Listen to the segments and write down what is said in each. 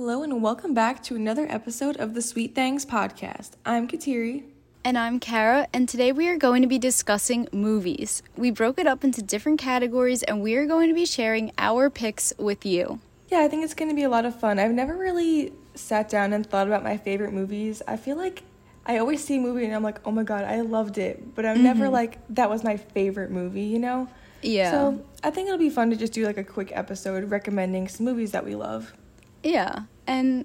Hello and welcome back to another episode of the Sweet Things podcast. I'm Kateri. And I'm Kara, and today we are going to be discussing movies. We broke it up into different categories, and we are going to be sharing our picks with you. Yeah, I think it's going to be a lot of fun. I've never really sat down and thought about my favorite movies. I feel like I always see a movie and I'm like, oh my god, I loved it. But I'm never mm-hmm. like, that was my favorite movie, you know? Yeah. So I think it'll be fun to just do like a quick episode recommending some movies that we love. Yeah, and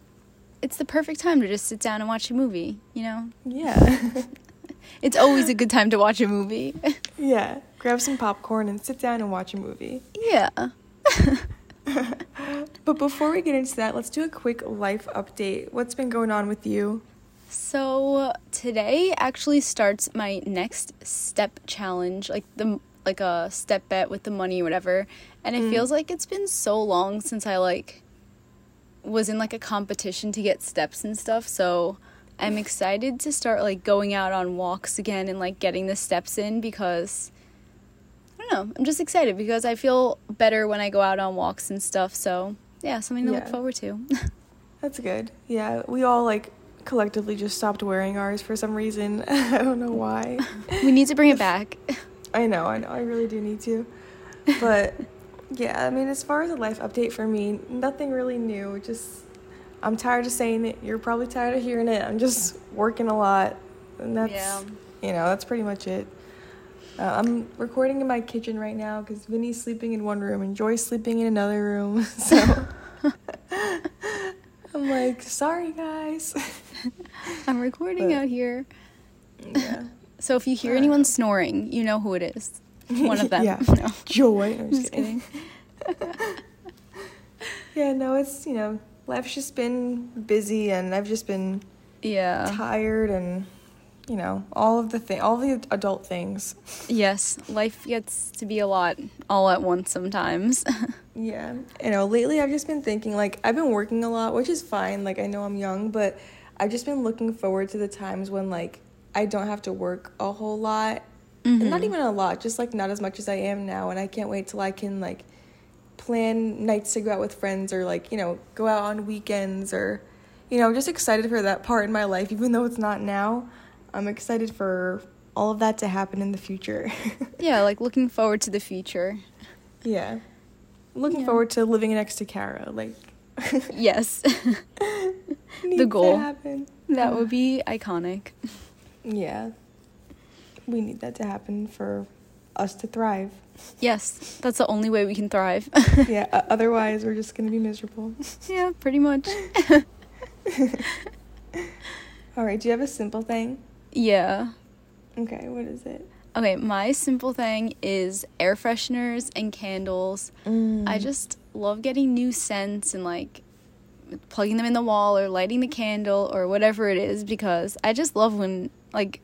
it's the perfect time to just sit down and watch a movie, you know? Yeah. It's always a good time to watch a movie. yeah. Grab some popcorn and sit down and watch a movie. yeah. But before we get into that, let's do a quick life update. What's been going on with you? So today actually starts my next step challenge, like the like a step bet with the money or whatever. And it mm. feels like it's been so long since I like was in like a competition to get steps and stuff. So I'm excited to start like going out on walks again and like getting the steps in because I don't know. I'm just excited because I feel better when I go out on walks and stuff. So yeah, something to look forward to. That's good. Yeah, we all like collectively just stopped wearing ours for some reason. I don't know why. we need to bring it back. I know, I know, I really do need to. But yeah, I mean, as far as a life update for me, nothing really new. Just I'm tired of saying it. You're probably tired of hearing it. I'm just working a lot, and that's Yeah. you know that's pretty much it. Uh, I'm recording in my kitchen right now because Vinny's sleeping in one room and Joy's sleeping in another room. So I'm like, sorry guys. I'm recording But- out here. yeah. So if you hear Uh, anyone snoring, you know who it is. One of them. Yeah. No. Joy. No, I'm Just kidding. Yeah, no, it's you know, life's just been busy and I've just been Yeah. tired and you know, all of the thing all the adult things. Yes, life gets to be a lot all at once sometimes. Yeah. You know, lately I've just been thinking like I've been working a lot, which is fine. Like I know I'm young, but I've just been looking forward to the times when like I don't have to work a whole lot. And not even a lot, just like not as much as I am now and I can't wait till I can like plan nights to go out with friends or like, you know, go out on weekends or you know, I'm just excited for that part in my life even though it's not now. I'm excited for all of that to happen in the future. yeah, like looking forward to the future. yeah. Looking Yeah. forward to living next to Kara, like Yes. to goal. happen. that would uh-huh. be iconic. Yeah. We need that to happen for us to thrive. Yes, that's the only way we can thrive. yeah, otherwise we're just going to be miserable. yeah, pretty much. All right, do you have a simple thing? Yeah. Okay, what is it? Okay, my simple thing is air fresheners and candles. Mm. I just love getting new scents and like plugging them in the wall or lighting the candle or whatever it is because I just love when like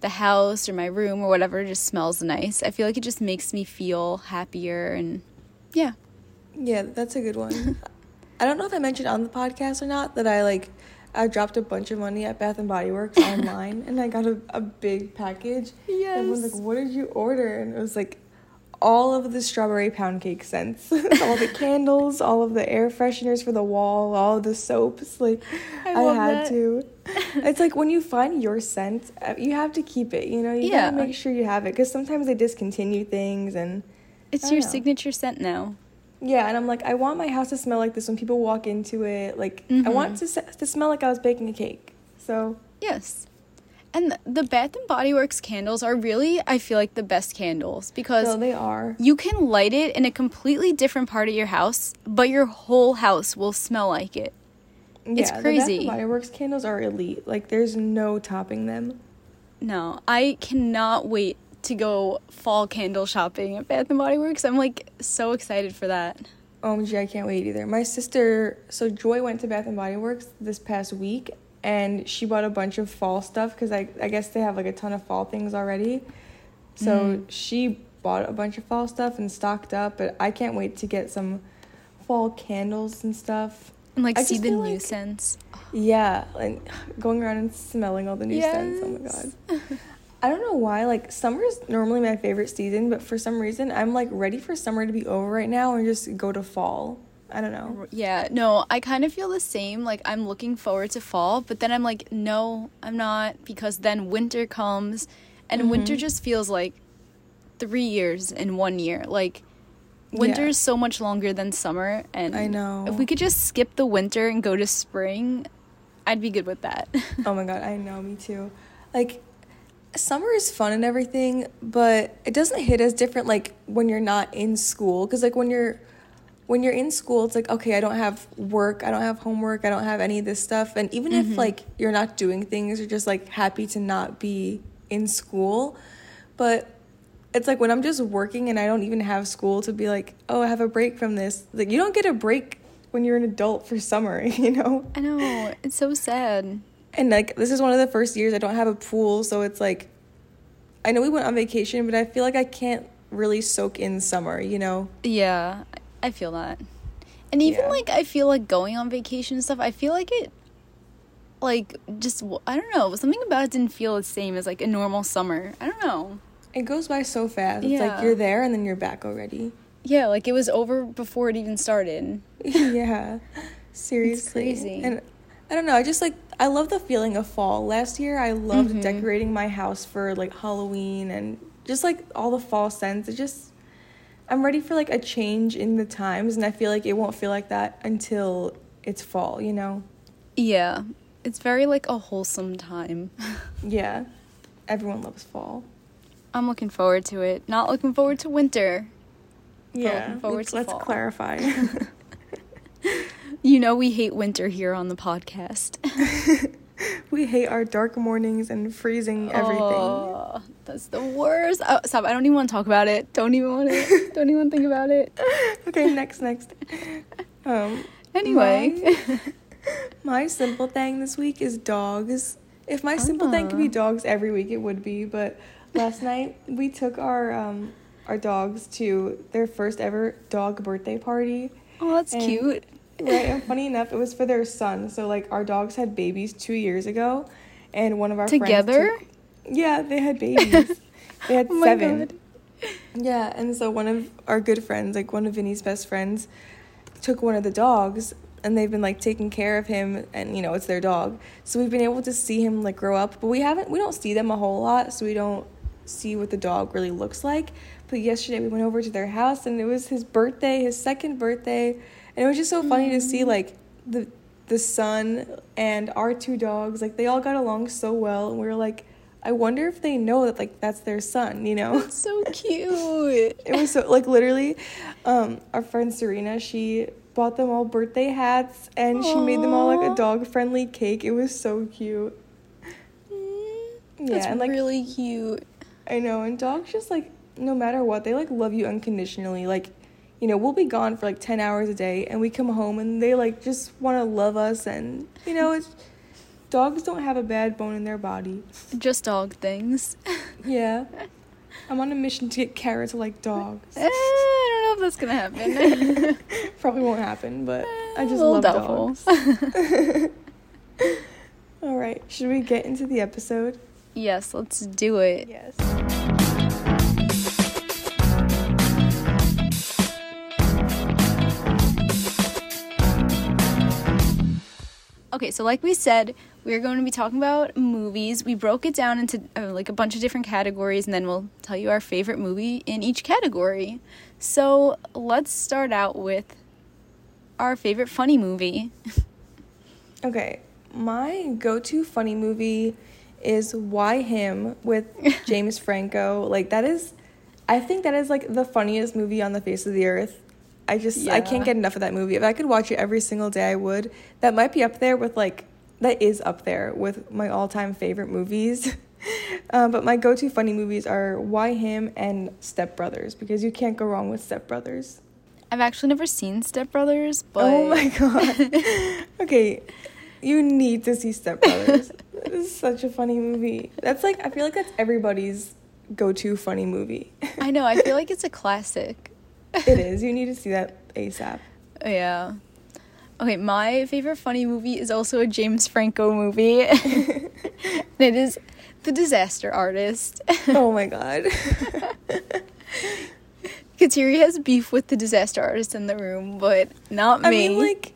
the house or my room or whatever just smells nice. I feel like it just makes me feel happier and yeah. Yeah, that's a good one. I don't know if I mentioned on the podcast or not that I like I dropped a bunch of money at Bath and Body Works online and I got a, a big package. Yes. Everyone's like, "What did you order?" And it was like all of the strawberry pound cake scents, all the candles, all of the air fresheners for the wall, all of the soaps. Like I I, had that. to. It's like when you find your scent, uh, you have to keep it. You know, you Yeah. gotta make sure you have it because sometimes they discontinue things and. It's your know. signature scent now. Yeah, and I'm like, I want my house to smell like this when people walk into it. Like, I want to to smell like I was baking a cake. So Yes. And the Bath and Body Works candles are really I feel like the best candles because no, they are. you can light it in a completely different part of your house, but your whole house will smell like it. Yeah, It's The Bath crazy. and Body Works candles are elite. Like, there's no topping them. No, I cannot wait to go fall candle shopping at Bath and Body Works. I'm like so excited for that. OMG, I can't wait either. My sister, so Joy went to Bath and Body Works this past week, and she bought a bunch of fall stuff because I I guess they have like a ton of fall things already. So Mm. she bought a bunch of fall stuff and stocked up. But I can't wait to get some fall candles and stuff. And like I see the new like- scents. Yeah, and going around and smelling all the new scents. Oh my god. I don't know why. Like summer is normally my favorite season, but for some reason I'm like ready for summer to be over right now and just go to fall. I don't know. Yeah, no, I kind of feel the same. Like I'm looking forward to fall, but then I'm like, no, I'm not because then winter comes and mm-hmm. winter just feels like 3 years in 1 year. Like winter yeah. is so much longer than summer and I know. If we could just skip the winter and go to spring, I'd be good with that. oh my god, I know, me too. Like summer is fun and everything, but it doesn't hit as different like when you're not in school cuz like when you're when you're in school, it's like, okay, I don't have work, I don't have homework, I don't have any of this stuff. And even mm-hmm. if like you're not doing things, you're just like happy to not be in school. But it's like when I'm just working and I don't even have school to be like, oh, I have a break from this. Like, you don't get a break when you're an adult for summer, you know? I know. It's so sad. And like, this is one of the first years I don't have a pool. So it's like, I know we went on vacation, but I feel like I can't really soak in summer, you know? Yeah. I feel that. And even yeah. like I feel like going on vacation and stuff, I feel like it like just I don't know, something about it didn't feel the same as like a normal summer. I don't know. It goes by so fast. It's yeah. like you're there and then you're back already. Yeah, like it was over before it even started. yeah. Seriously. It's crazy. And I don't know, I just like I love the feeling of fall. Last year I loved mm-hmm. decorating my house for like Halloween and just like all the fall scents. It just I'm ready for like a change in the times, and I feel like it won't feel like that until it's fall, you know? Yeah. It's very like a wholesome time. yeah. Everyone loves fall. I'm looking forward to it. Not looking forward to winter. Yeah. let's, let's clarify. you know we hate winter here on the podcast. we hate our dark mornings and freezing everything. Oh, that's the worst. Oh, stop. I don't even want to talk about it. Don't even want to. don't even think about it. okay, next, next. Um, anyway, my, my, simple thing this week is dogs. If my simple thing could be ah. dogs every week, it would be. But last night we took our um our dogs to their first ever dog birthday party. Oh, that's cute. Right, and funny enough, it was for their son. So like our dogs had babies two years ago, and one of our together. Took, yeah, they had babies. they had oh seven. God. Yeah, and so one of our good friends, like one of Vinny's best friends, took one of the dogs, and they've been like taking care of him, and you know it's their dog. So we've been able to see him like grow up, but we haven't. We don't see them a whole lot, so we don't see what the dog really looks like. But yesterday we went over to their house, and it was his birthday, his second birthday and it was just so funny to see like the the son and our two dogs like they all got along so well and we were like I wonder if they know that like that's their son, you know? That's so cute. it was so like literally, um, our friend Serena, she bought them all birthday hats and Aww. she made them all like a dog friendly cake. It was so cute. Mm, yeah, that's and, like, really cute. I know, and dogs just like no matter what, they like love you unconditionally. Like you know, we'll be gone for like 10 hours a day and we come home and they like just want to love us and you know, it's dogs don't have a bad bone in their body. Just dog things. yeah. I'm on a mission to get carrots like dogs. Eh, I don't know if that's gonna happen. Probably won't happen, but I just love doubtful. dogs. All right, should we get into the episode? Yes, let's do it. Yes. Okay, so like we said, we're going to be talking about movies. We broke it down into uh, like a bunch of different categories, and then we'll tell you our favorite movie in each category. So let's start out with our favorite funny movie. okay, my go to funny movie is Why Him with James Franco. Like, that is, I think that is like the funniest movie on the face of the earth. I just yeah. I can't get enough of that movie. If I could watch it every single day, I would. That might be up there with like that is up there with my all-time favorite movies. um, but my go-to funny movies are Why Him and Step Brothers because you can't go wrong with Step Brothers. I've actually never seen Step Brothers, but oh my god. okay, you need to see Step Brothers. this is such a funny movie. That's like I feel like that's everybody's go-to funny movie. I know. I feel like it's a classic it is. You need to see that ASAP. Yeah. Okay, my favorite funny movie is also a James Franco movie. and it is The Disaster Artist. oh my god. Kateri has beef with the disaster artist in the room, but not me. I mean, like,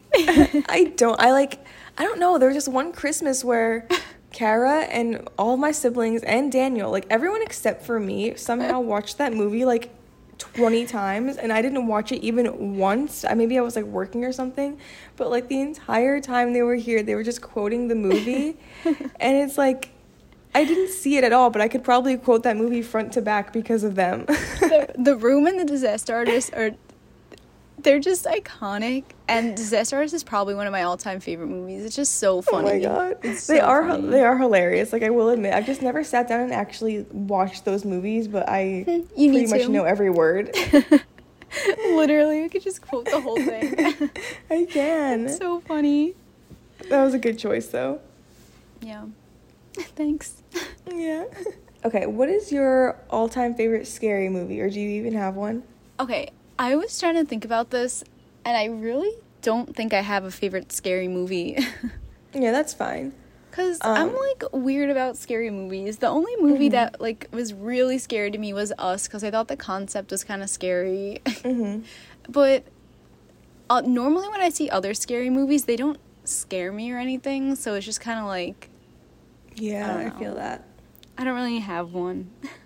I don't. I like. I don't know. There was just one Christmas where Kara and all of my siblings and Daniel, like everyone except for me, somehow watched that movie like 20 times and I didn't watch it even once. I maybe I was like working or something, but like the entire time they were here, they were just quoting the movie. and it's like I didn't see it at all, but I could probably quote that movie front to back because of them. the, the Room and the Disaster Artist are they're just iconic and disaster artist is probably one of my all-time favorite movies. It's just so funny oh my god. It's they so are funny. they are hilarious like i will admit i've just never sat down and actually watched those movies but i You pretty much to. know every word. Literally we could just quote the whole thing. I can. So funny. That was a good choice though. Yeah. Thanks. Yeah. Okay what is your all-time favorite scary movie or do you even have one? Okay i was trying to think about this and i really don't think i have a favorite scary movie yeah that's fine Cause I'm Um, like weird about scary movies. The only movie that like was really scary to me was Us, cause I thought the concept was kind of scary. mm-hmm. but uh, normally when I see other scary movies, they don't scare me or anything. So it's just kind of like yeah I I, feel that I don't really have one.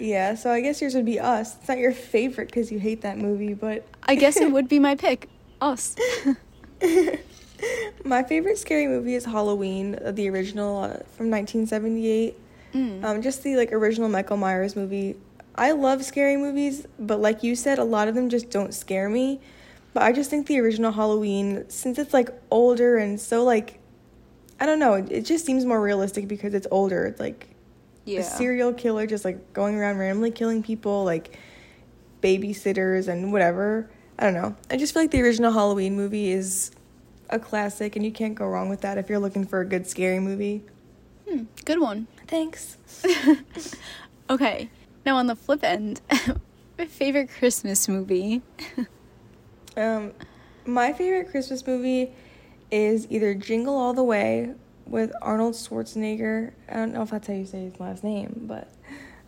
yeah so i guess yours would be us it's not your favorite because you hate that movie but I guess it would be my pick. Us. My favorite scary movie is Halloween, uh, the original uh, from 1978. Mm. Um, just the like original Michael Myers movie. I love scary movies, but like you said, a lot of them just don't scare me. But I just think the original Halloween, since it's like older and so like, I don't know, it, it just seems more realistic because it's older. It's like yeah. a serial killer just like going around randomly killing people, like babysitters and whatever. I don't know. I just feel like the original Halloween movie is a classic, and you can't go wrong with that if you're looking for a good scary movie. Hmm, good one. Thanks. Okay. Now on the flip end, my favorite Christmas movie. Um, my favorite Christmas movie is either Jingle All the Way with Arnold Schwarzenegger. I don't know if that's how you say his last name, but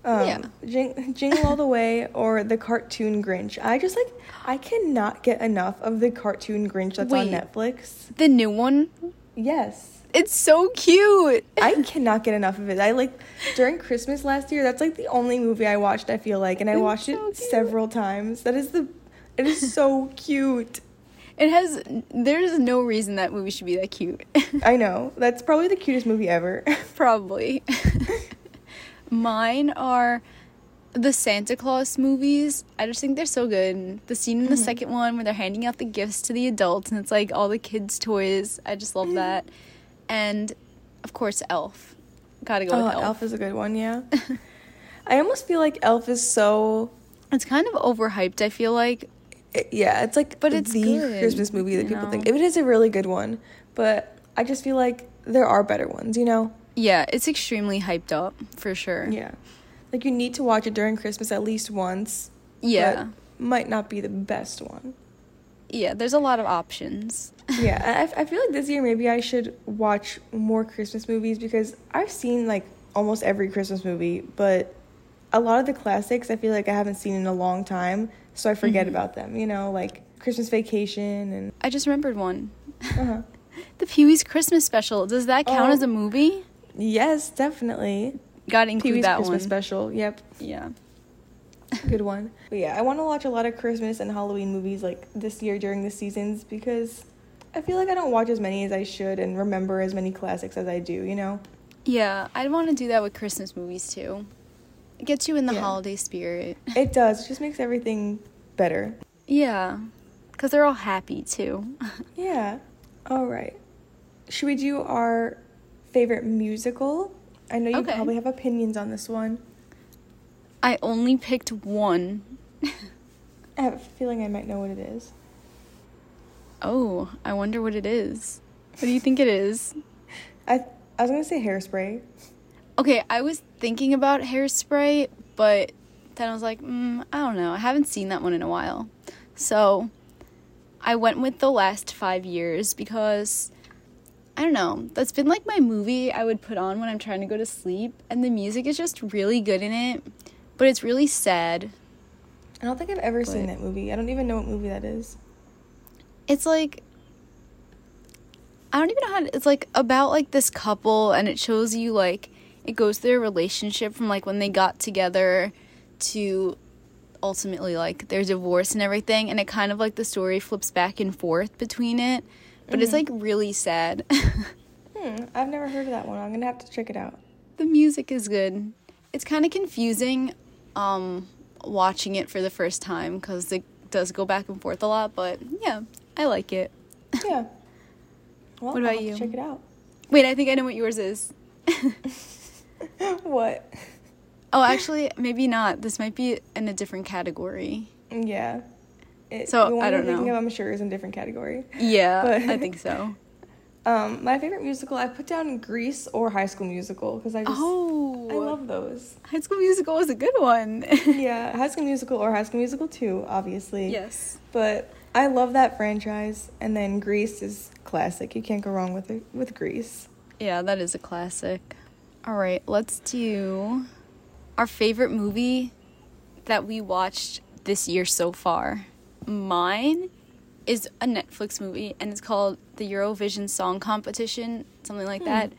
um, Yeah. Jing- Jingle All the Way or the cartoon Grinch. I just like I cannot get enough of the cartoon Grinch that's on Netflix. The new one. Yes. It's so cute. I cannot get enough of it. I like during Christmas last year. That's like the only movie I watched. I feel like, and I It's watched so it several times. That is the, it is so cute. It has. There's no reason that movie should be that cute. I know that's probably the cutest movie ever. Probably. Mine are the Santa Claus movies. I just think they're so good. The scene in the mm-hmm. second one where they're handing out the gifts to the adults and it's like all the kids' toys. I just love mm-hmm. that. And of course, Elf. Gotta go oh, with Elf. Elf. is a good one. Yeah. I almost feel like Elf is so. It's kind of overhyped, I feel like. It- yeah, it's like But it's the good, Christmas movie that people know? think. It is a really good one, but I just feel like there are better ones. You know. Yeah, it's extremely hyped up, for sure. Yeah. Like you need to watch it during Christmas at least once. Yeah. might not be the best one. Yeah, there's a lot of options. yeah, I, I feel like this year maybe I should watch more Christmas movies because I've seen like almost every Christmas movie, but a lot of the classics I feel like I haven't seen in a long time, so I forget Mhm. about them. You know, like Christmas Vacation and I just remembered one. uh-huh. The Pee Wee's Christmas special. Does that count Oh. as a movie? yes, definitely. Gotta include Pee-wee's that Christmas one. special. Yep, Yeah. good one. But yeah, I want to watch a lot of Christmas and Halloween movies like this year during the seasons because I feel like I don't watch as many as I should and remember as many classics as I do. You know. Yeah, I'd want to do that with Christmas movies too. It gets you in the Yeah. holiday spirit. It does. It just makes everything better. Yeah, because they're all happy too. Yeah. All right. Should we do our favorite musical? I know you Okay. probably have opinions on this one. I only picked one. I have a feeling I might know what it is. Oh, I wonder what it is. What do you think it is? I I was gonna say hairspray. Okay, I was thinking about hairspray, but then I was like, mm, I don't know. I haven't seen that one in a while. So I went with the last five years because I don't know. That's been like my movie I would put on when I'm trying to go to sleep, and the music is just really good in it, but it's really sad. I don't think I've ever seen that movie. I don't even know what movie that is. It's like I don't even know how to, it's like about like this couple and it shows you like it goes through their relationship from like when they got together to ultimately like their divorce and everything and it kind of like the story flips back and forth between it but it's like really sad Hmm, I've never heard of that one. I'm gonna have to check it out. the music is good it's kind of confusing um watching it for the first time because it does go back and forth a lot but yeah i like it Yeah. Well, What about you? check it out. wait i think i know what yours is what? Oh, actually, maybe not. This might be in a different category. Yeah. It, So, I don't know. of, I'm sure, is in a different category. Yeah, But- I think so. Um, my favorite musical, I put down Grease or High School Musical because I just Oh, I love those. High School Musical was a good one. yeah, High School Musical or High School Musical 2, obviously. yes. But I love that franchise, and then Grease is classic. You can't go wrong with it, with Grease. Yeah, that is a classic. All right, let's do our favorite movie that we watched this year so far. Mine is a Netflix movie and it's called the Eurovision Song Competition, something like hmm. that.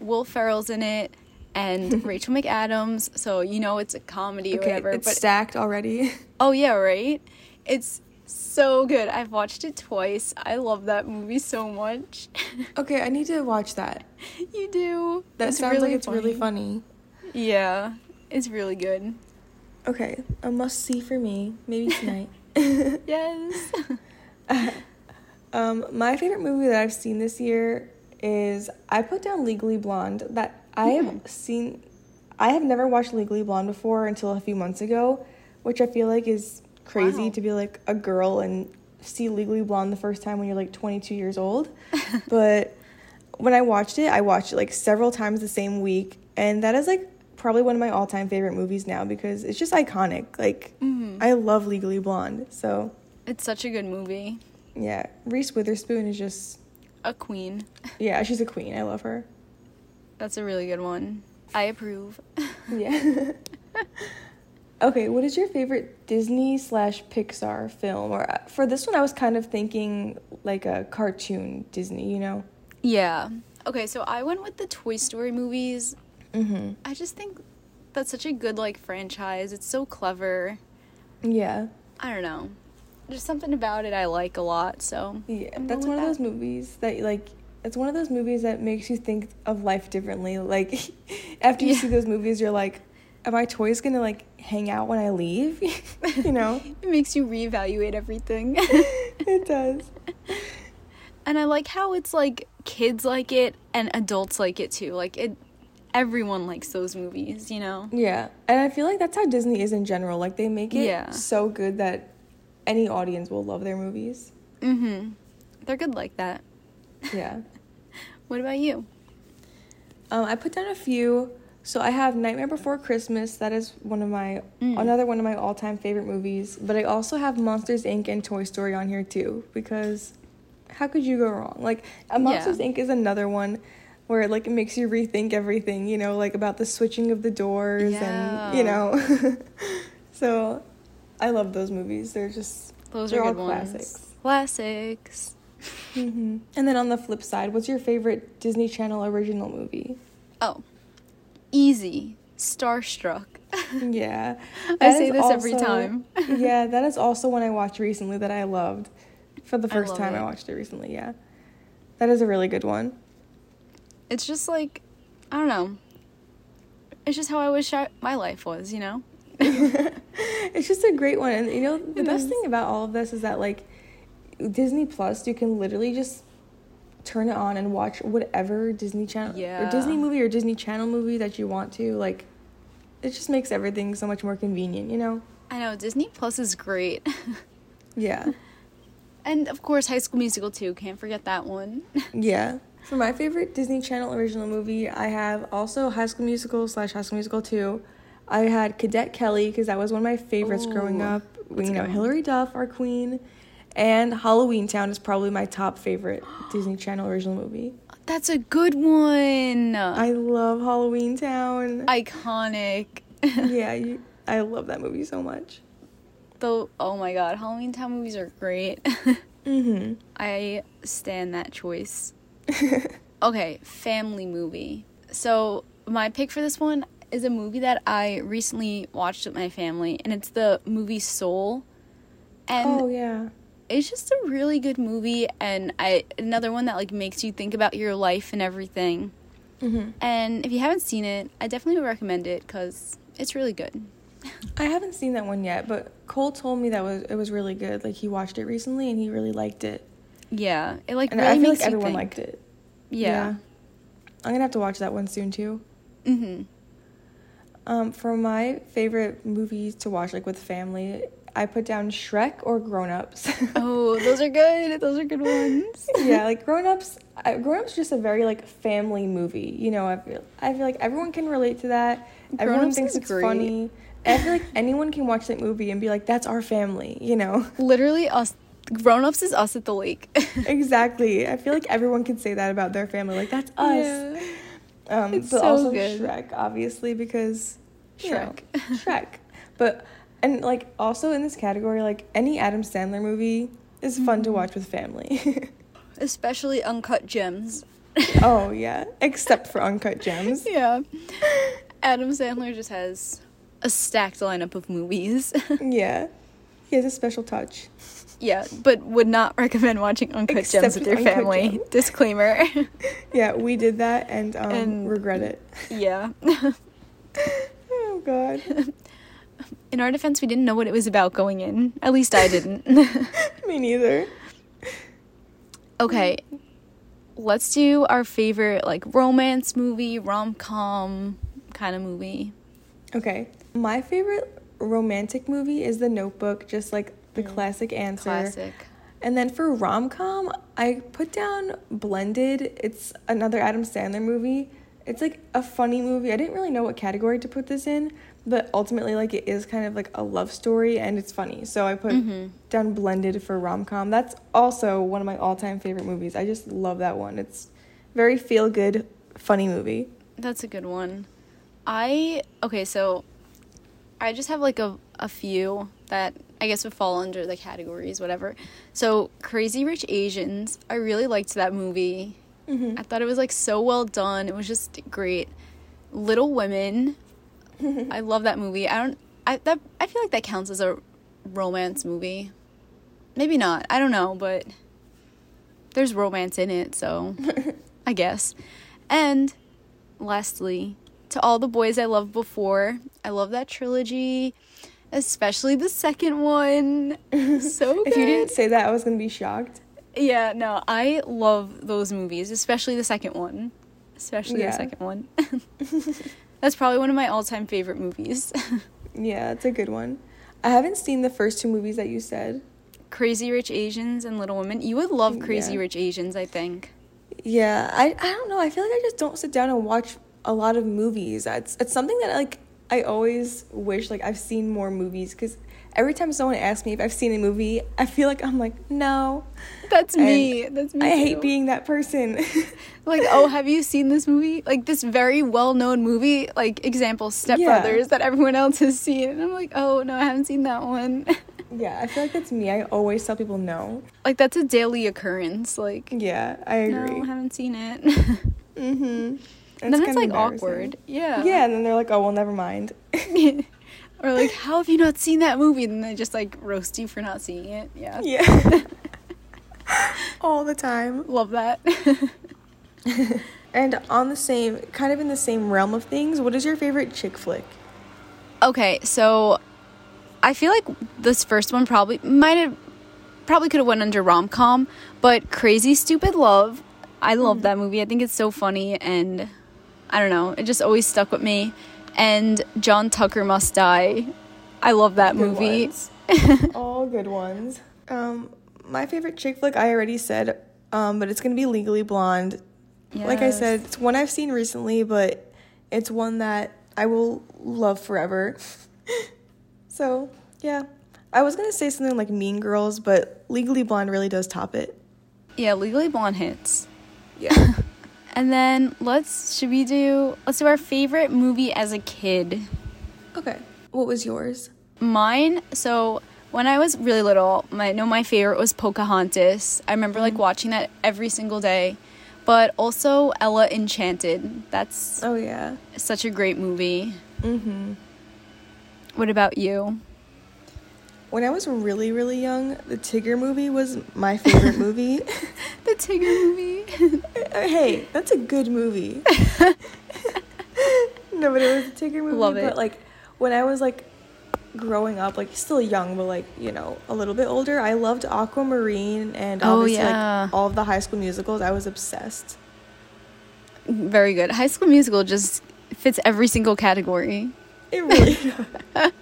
Will Ferrell's in it and Rachel McAdams, so you know it's a comedy or whatever. it's but stacked already. oh yeah, right? It's so good. I've watched it twice. I love that movie so much. okay, I need to watch that. you do. That It's sounds like it's really funny. Yeah, it's really good. Okay, a must see for me. Maybe tonight. Yes. um, my favorite movie that I've seen this year is I put down Legally Blonde. That I have Hmm. seen. I have never watched Legally Blonde before until a few months ago, which I feel like is crazy Wow. to be like a girl and see Legally Blonde the first time when you're like 22 years old. but when I watched it, I watched it like several times the same week, and that is like probably one of my all-time favorite movies now because it's just iconic. Like Mhm. I love Legally Blonde, so It's such a good movie. yeah, Reese Witherspoon is just A queen. yeah, she's a queen. I love her. That's a really good one. I approve. Yeah. okay, what is your favorite Disney slash Pixar film? Or uh, for this one, I was kind of thinking like a cartoon Disney. You know? yeah. Okay, so I went with the Toy Story movies. Mm-hmm. I just think that's such a good like franchise. It's so clever. Yeah. I don't know. There's something about it I like a lot, so Yeah, I'm that's one of with those movies that like. It's one of those movies that makes you think of life differently. Like, after you Yeah. see those movies, you're like, "Are my toys gonna like hang out when I leave?" you know? it makes you reevaluate everything. it does. and I like how it's like kids like it and adults like it too. Like it everyone likes those movies, you know? Yeah, and I feel like that's how Disney is in general. Like they make it Yeah. so good that any audience will love their movies. Mm-hmm. They're good like that. Yeah. What about you? um, I put down a few. So I have Nightmare Before Christmas. That is one of my Mm. another one of my all time favorite movies. But I also have Monsters Inc. and Toy Story on here too because how could you go wrong? Like Monsters Inc. is another one where like it makes you rethink everything. You know, like about the switching of the doors and you know. so I love those movies. They're just Those They're are all good ones. classics. Classics. hmm And then on the flip side, what's your favorite Disney Channel original movie? Oh. Easy. Starstruck. Yeah. I say is this every time. yeah, that is also one I watched recently that I loved. For the first love time I watched it recently, yeah. That is a really good one. It's just like I don't know. It's just how I wish I, my life was, you know? it's just a great one. And you know, the It best is. thing about all of this is that like Disney Plus, you can literally just turn it on and watch whatever Disney channel Yeah. or Disney movie or Disney Channel movie that you want to. Like it just makes everything so much more convenient, you know? I know Disney Plus is great. Yeah. and of course High School Musical too. Can't forget that one. Yeah. For my favorite Disney Channel original movie, I have also High School Musical slash High School Musical 2. I had Cadet Kelly because that was one of my favorites growing up. You know. Hilary Duff, our queen. And Halloween Town is probably my top favorite Disney Channel original movie. That's a good one. I love Halloween Town. Iconic. yeah, you, I love that movie so much. Though, oh my god, Halloween Town movies are great. Mm-hmm. I stand that choice. okay, family movie. So, my pick for this one is a movie that I recently watched with my family, and it's the movie Soul. And oh yeah. It's just a really good movie, and I another one that like makes you think about your life and everything. Mm-hmm. And if you haven't seen it, I definitely would recommend it because it's really good. I haven't seen that one yet, but Cole told me that was it was really good. Like he watched it recently and he really liked it. Yeah, it like And really I feel makes like everyone think. liked it. Yeah. I'm gonna have to watch that one soon too. Mm-hmm. Um, for my favorite movies to watch, like with family, I put down Shrek or Grown Ups. Oh, those are good. Those are good ones. yeah, like Grown Ups. I- Grown Ups is just a very like family movie. You know, I feel I feel like everyone can relate to that. everyone Grown-Ups thinks it's great. funny. I feel like anyone can watch that movie and be like, "That's our family," you know. Literally, us grown ups is us at the lake. exactly. I feel like everyone can say that about their family. Like, that's us. Yeah. Um, It's but so also good. Shrek, obviously, because you know, Shrek. Shrek. But and like also in this category, like any Adam Sandler movie is fun to Mm-hmm. watch with family. Especially uncut gems. oh yeah, except for Uncut Gems. Yeah. Adam Sandler just has a stacked lineup of movies. Yeah, he has a special touch. yeah, but would not recommend watching Uncut Except Gems with your Uncut family. Disclaimer. Yeah, we did that and um, And- regret it. yeah. Oh god, In our defense, we didn't know what it was about going in. At least I didn't. me neither. okay. Let's do our favorite like romance movie, rom-com kind of movie. Okay, my favorite romantic movie is The Notebook. Just like the mm. classic answer. Classic. And then for rom com, I put down Blended. It's another Adam Sandler movie. It's like a funny movie. I didn't really know what category to put this in, but ultimately, like, it is kind of like a love story and it's funny. So I put Mhm. down Blended for rom com. That's also one of my all time favorite movies. I just love that one. It's very feel good, funny movie. That's a good one. I okay, so I just have like a a few that I guess would fall under the categories, whatever. So Crazy Rich Asians, I really liked that movie. Mm-hmm. I thought it was like so well done. It was just great. Little Women, I love that movie. I don't. I that I feel like that counts as a romance movie. Maybe not. I don't know, but there's romance in it, so I guess. And lastly, to all the boys I loved before, I love that trilogy, especially the second one. So good. If you didn't say that, I was gonna be shocked. Yeah, no, I love those movies, especially the second one. Especially Yeah. the second one. That's probably one of my all-time favorite movies. Yeah, it's a good one. I haven't seen the first two movies that you said. Crazy Rich Asians and Little Women. You would love mm, Crazy Yeah. Rich Asians, I think. Yeah, I I don't know. I feel like I just don't sit down and watch a lot of movies. It's it's something that like I always wish like I've seen more movies because every time someone asks me if I've seen a movie, I feel like I'm like no. That's And me. That's me. I too. hate being that person. like, oh, have you seen this movie? Like this very well-known movie, like example Step Yeah. Brothers that everyone else has seen, and I'm like, oh no, I haven't seen that one. yeah, I feel like that's me. I always tell people no. like that's a daily occurrence. Like, Yeah, I agree. no, I haven't seen it. mm-hmm. and then it's like awkward. Yeah. Yeah, and then they're like, oh well, never mind. Or like, how have you not seen that movie? And they just like roast you for not seeing it. Yeah. yeah. All the time. Love that. And on the same, kind of in the same realm of things, what is your favorite chick flick? okay, so I feel like this first one probably might have probably could have went under rom com, but Crazy Stupid Love, I love hmm. that movie. I think it's so funny and I don't know, it just always stuck with me. And John Tucker Must Die. I love that Good movie. All good ones. Um, my favorite chick flick I already said, um, but it's gonna be Legally Blonde. Like I said, it's one I've seen recently, but it's one that I will love forever. so yeah, I was gonna say something like Mean Girls, but Legally Blonde really does top it. Yeah, Legally Blonde hits. Yeah. And then let's should we do let's do our favorite movie as a kid. okay. What was yours? Mine, so When I was really little, my I know my favorite was Pocahontas. I remember like watching that every single day. But also Ella Enchanted. That's Oh yeah. such a great movie. Mhm. What about you? When I was really really young, the Tigger movie was my favorite movie. The Tigger movie. Uh, hey, that's a good movie. no, but it was a Tigger movie. Love it. But like when I was like growing up, like still young, but like you know a little bit older, I loved Aquamarine and Oh, obviously yeah. like all of the High School Musicals. I was obsessed. Very good. High School Musical just fits every single category. It really does.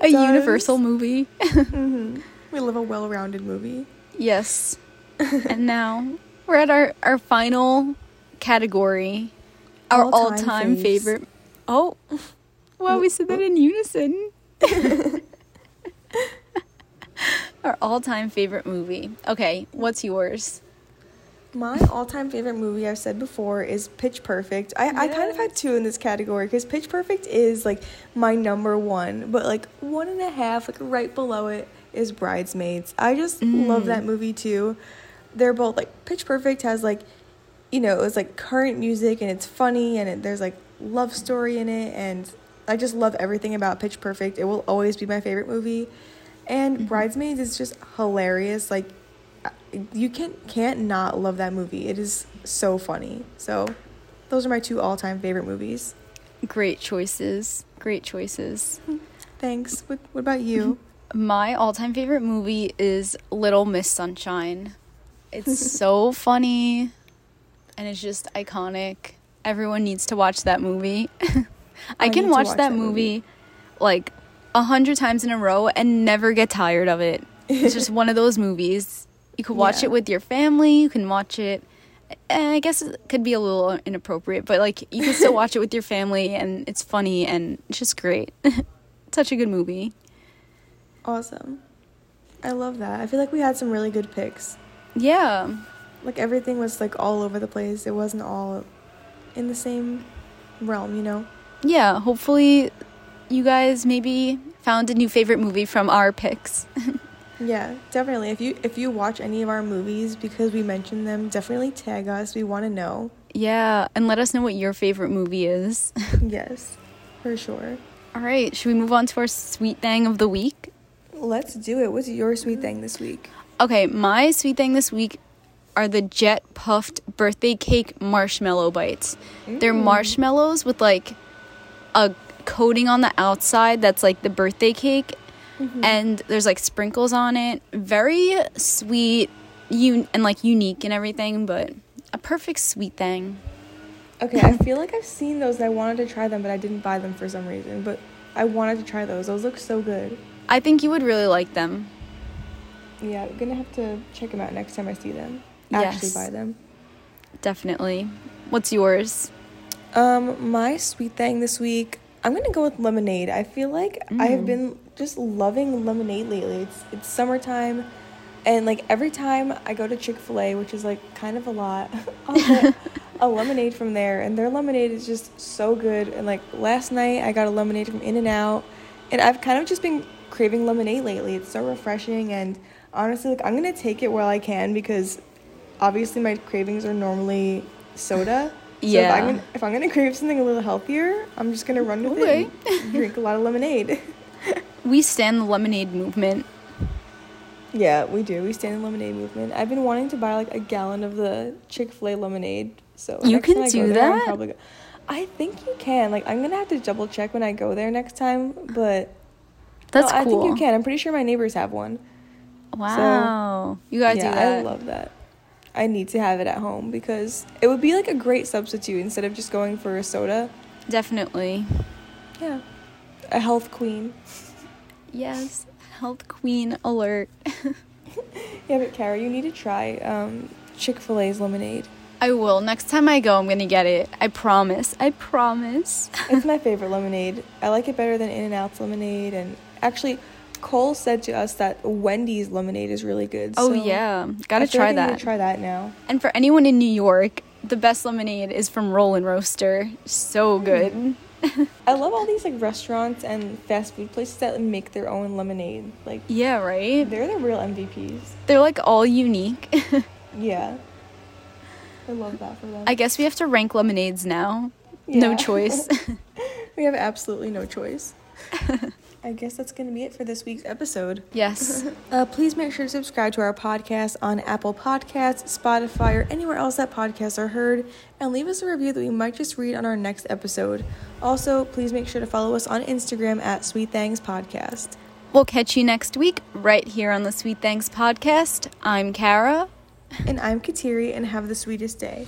A universal movie. hmm We love a well-rounded movie. yes. and now we're at our, our final category. Our all All-time favorite. Oh, wow, we said that in unison. our all time favorite movie. Okay, what's yours? My all-time favorite movie I've said before is Pitch Perfect. I, I kind of had two in this category because Pitch Perfect is like my number one, but like one and a half, like right below it, is Bridesmaids. I just love that mm. movie too. They're both like Pitch Perfect has like, you know, it was like current music and it's funny and it, there's like love story in it and I just love everything about Pitch Perfect. It will always be my favorite movie. And mm-hmm. Bridesmaids is just hilarious. Like you can't can't not love that movie. It is so funny. So those are my two all-time favorite movies. Great choices. Great choices. Thanks. What, what about you? My all time favorite movie is Little Miss Sunshine. It's so funny and it's just iconic. Everyone needs to watch that movie. I, I can watch, watch that, that movie, movie. like a hundred times in a row and never get tired of it. It's just one of those movies. You could watch Yeah. it with your family, you can watch it. eh, I guess it could be a little inappropriate, but like you can still watch it with your family and it's funny and it's just great. Such a good movie. Awesome. I love that. I feel like we had some really good picks. Yeah. Like everything was like all over the place. It wasn't all in the same realm, you know. yeah, hopefully you guys maybe found a new favorite movie from our picks. Yeah, definitely. If you if you watch any of our movies because we mentioned them, definitely tag us. We want to know. yeah, and let us know what your favorite movie is. yes, for sure. All right, should we move on to our sweet thing of the week? Let's do it. What's your sweet thing this week? Okay, my sweet thing this week are the jet puffed birthday cake marshmallow bites. They're mm. marshmallows with like a coating on the outside that's like the birthday cake and there's like sprinkles on it. Very sweet, un- and like unique and everything, but a perfect sweet thing. Okay, I feel like I've seen those and I wanted to try them, but I didn't buy them for some reason. But I wanted to try those. Those look so good. I think you would really like them. Yeah, I'm gonna have to check them out next time I see them. Actually Yes. buy them. Definitely. What's yours? Um, my sweet thing this week, I'm gonna go with lemonade. I feel like I have been just loving lemonade lately. It's it's summertime, and like every time I go to Chick Fil A, which is like kind of a lot, I'll get a lemonade from there, and their lemonade is just so good. And like last night, I got a lemonade from In and Out, and I've kind of just been craving lemonade lately. It's so refreshing, and honestly, like I'm gonna take it while I can because obviously my cravings are normally soda. So if Yeah. I'm, gonna, if I'm gonna crave something a little healthier, I'm just gonna run with Okay. it and drink a lot of lemonade. We stand the lemonade movement. yeah, we do. We stand the lemonade movement. I've been wanting to buy like a gallon of the Chick Fil A lemonade. So You can do there, that? probably go- I think you can. Like I'm gonna have to double check when I go there next time. But That's no, I think you can. I'm pretty sure my neighbors have one. Wow. you gotta yeah, do that. I love that. I need to have it at home because it would be like a great substitute instead of just going for a soda. Definitely. Yeah, a health queen. Yes. Health queen alert. Yeah, but Kara, you need to try um, Chick Fil A's lemonade. I will. Next time I go, I'm gonna get it. I promise. I promise. It's my favorite lemonade. I like it better than In and Out's lemonade. And actually, Cole said to us that Wendy's lemonade is really good. Oh so yeah, gotta try like that. to try that now. and for anyone in New York, the best lemonade is from Roll'n Roaster. So good. I love all these like restaurants and fast food places that make their own lemonade. Like yeah, right? they're the real MVPs. They're like all unique. Yeah. I love that for them. I guess we have to rank lemonades now. No choice. we have absolutely no choice. I guess that's going to be it for this week's episode. yes. Uh, please make sure to subscribe to our podcast on Apple Podcasts, Spotify, or anywhere else that podcasts are heard, and leave us a review that we might just read on our next episode. Also, please make sure to follow us on Instagram at Sweet Things Podcast. We'll catch you next week right here on the Sweet Things podcast. I'm Kara. And I'm Kateri, and have the sweetest day.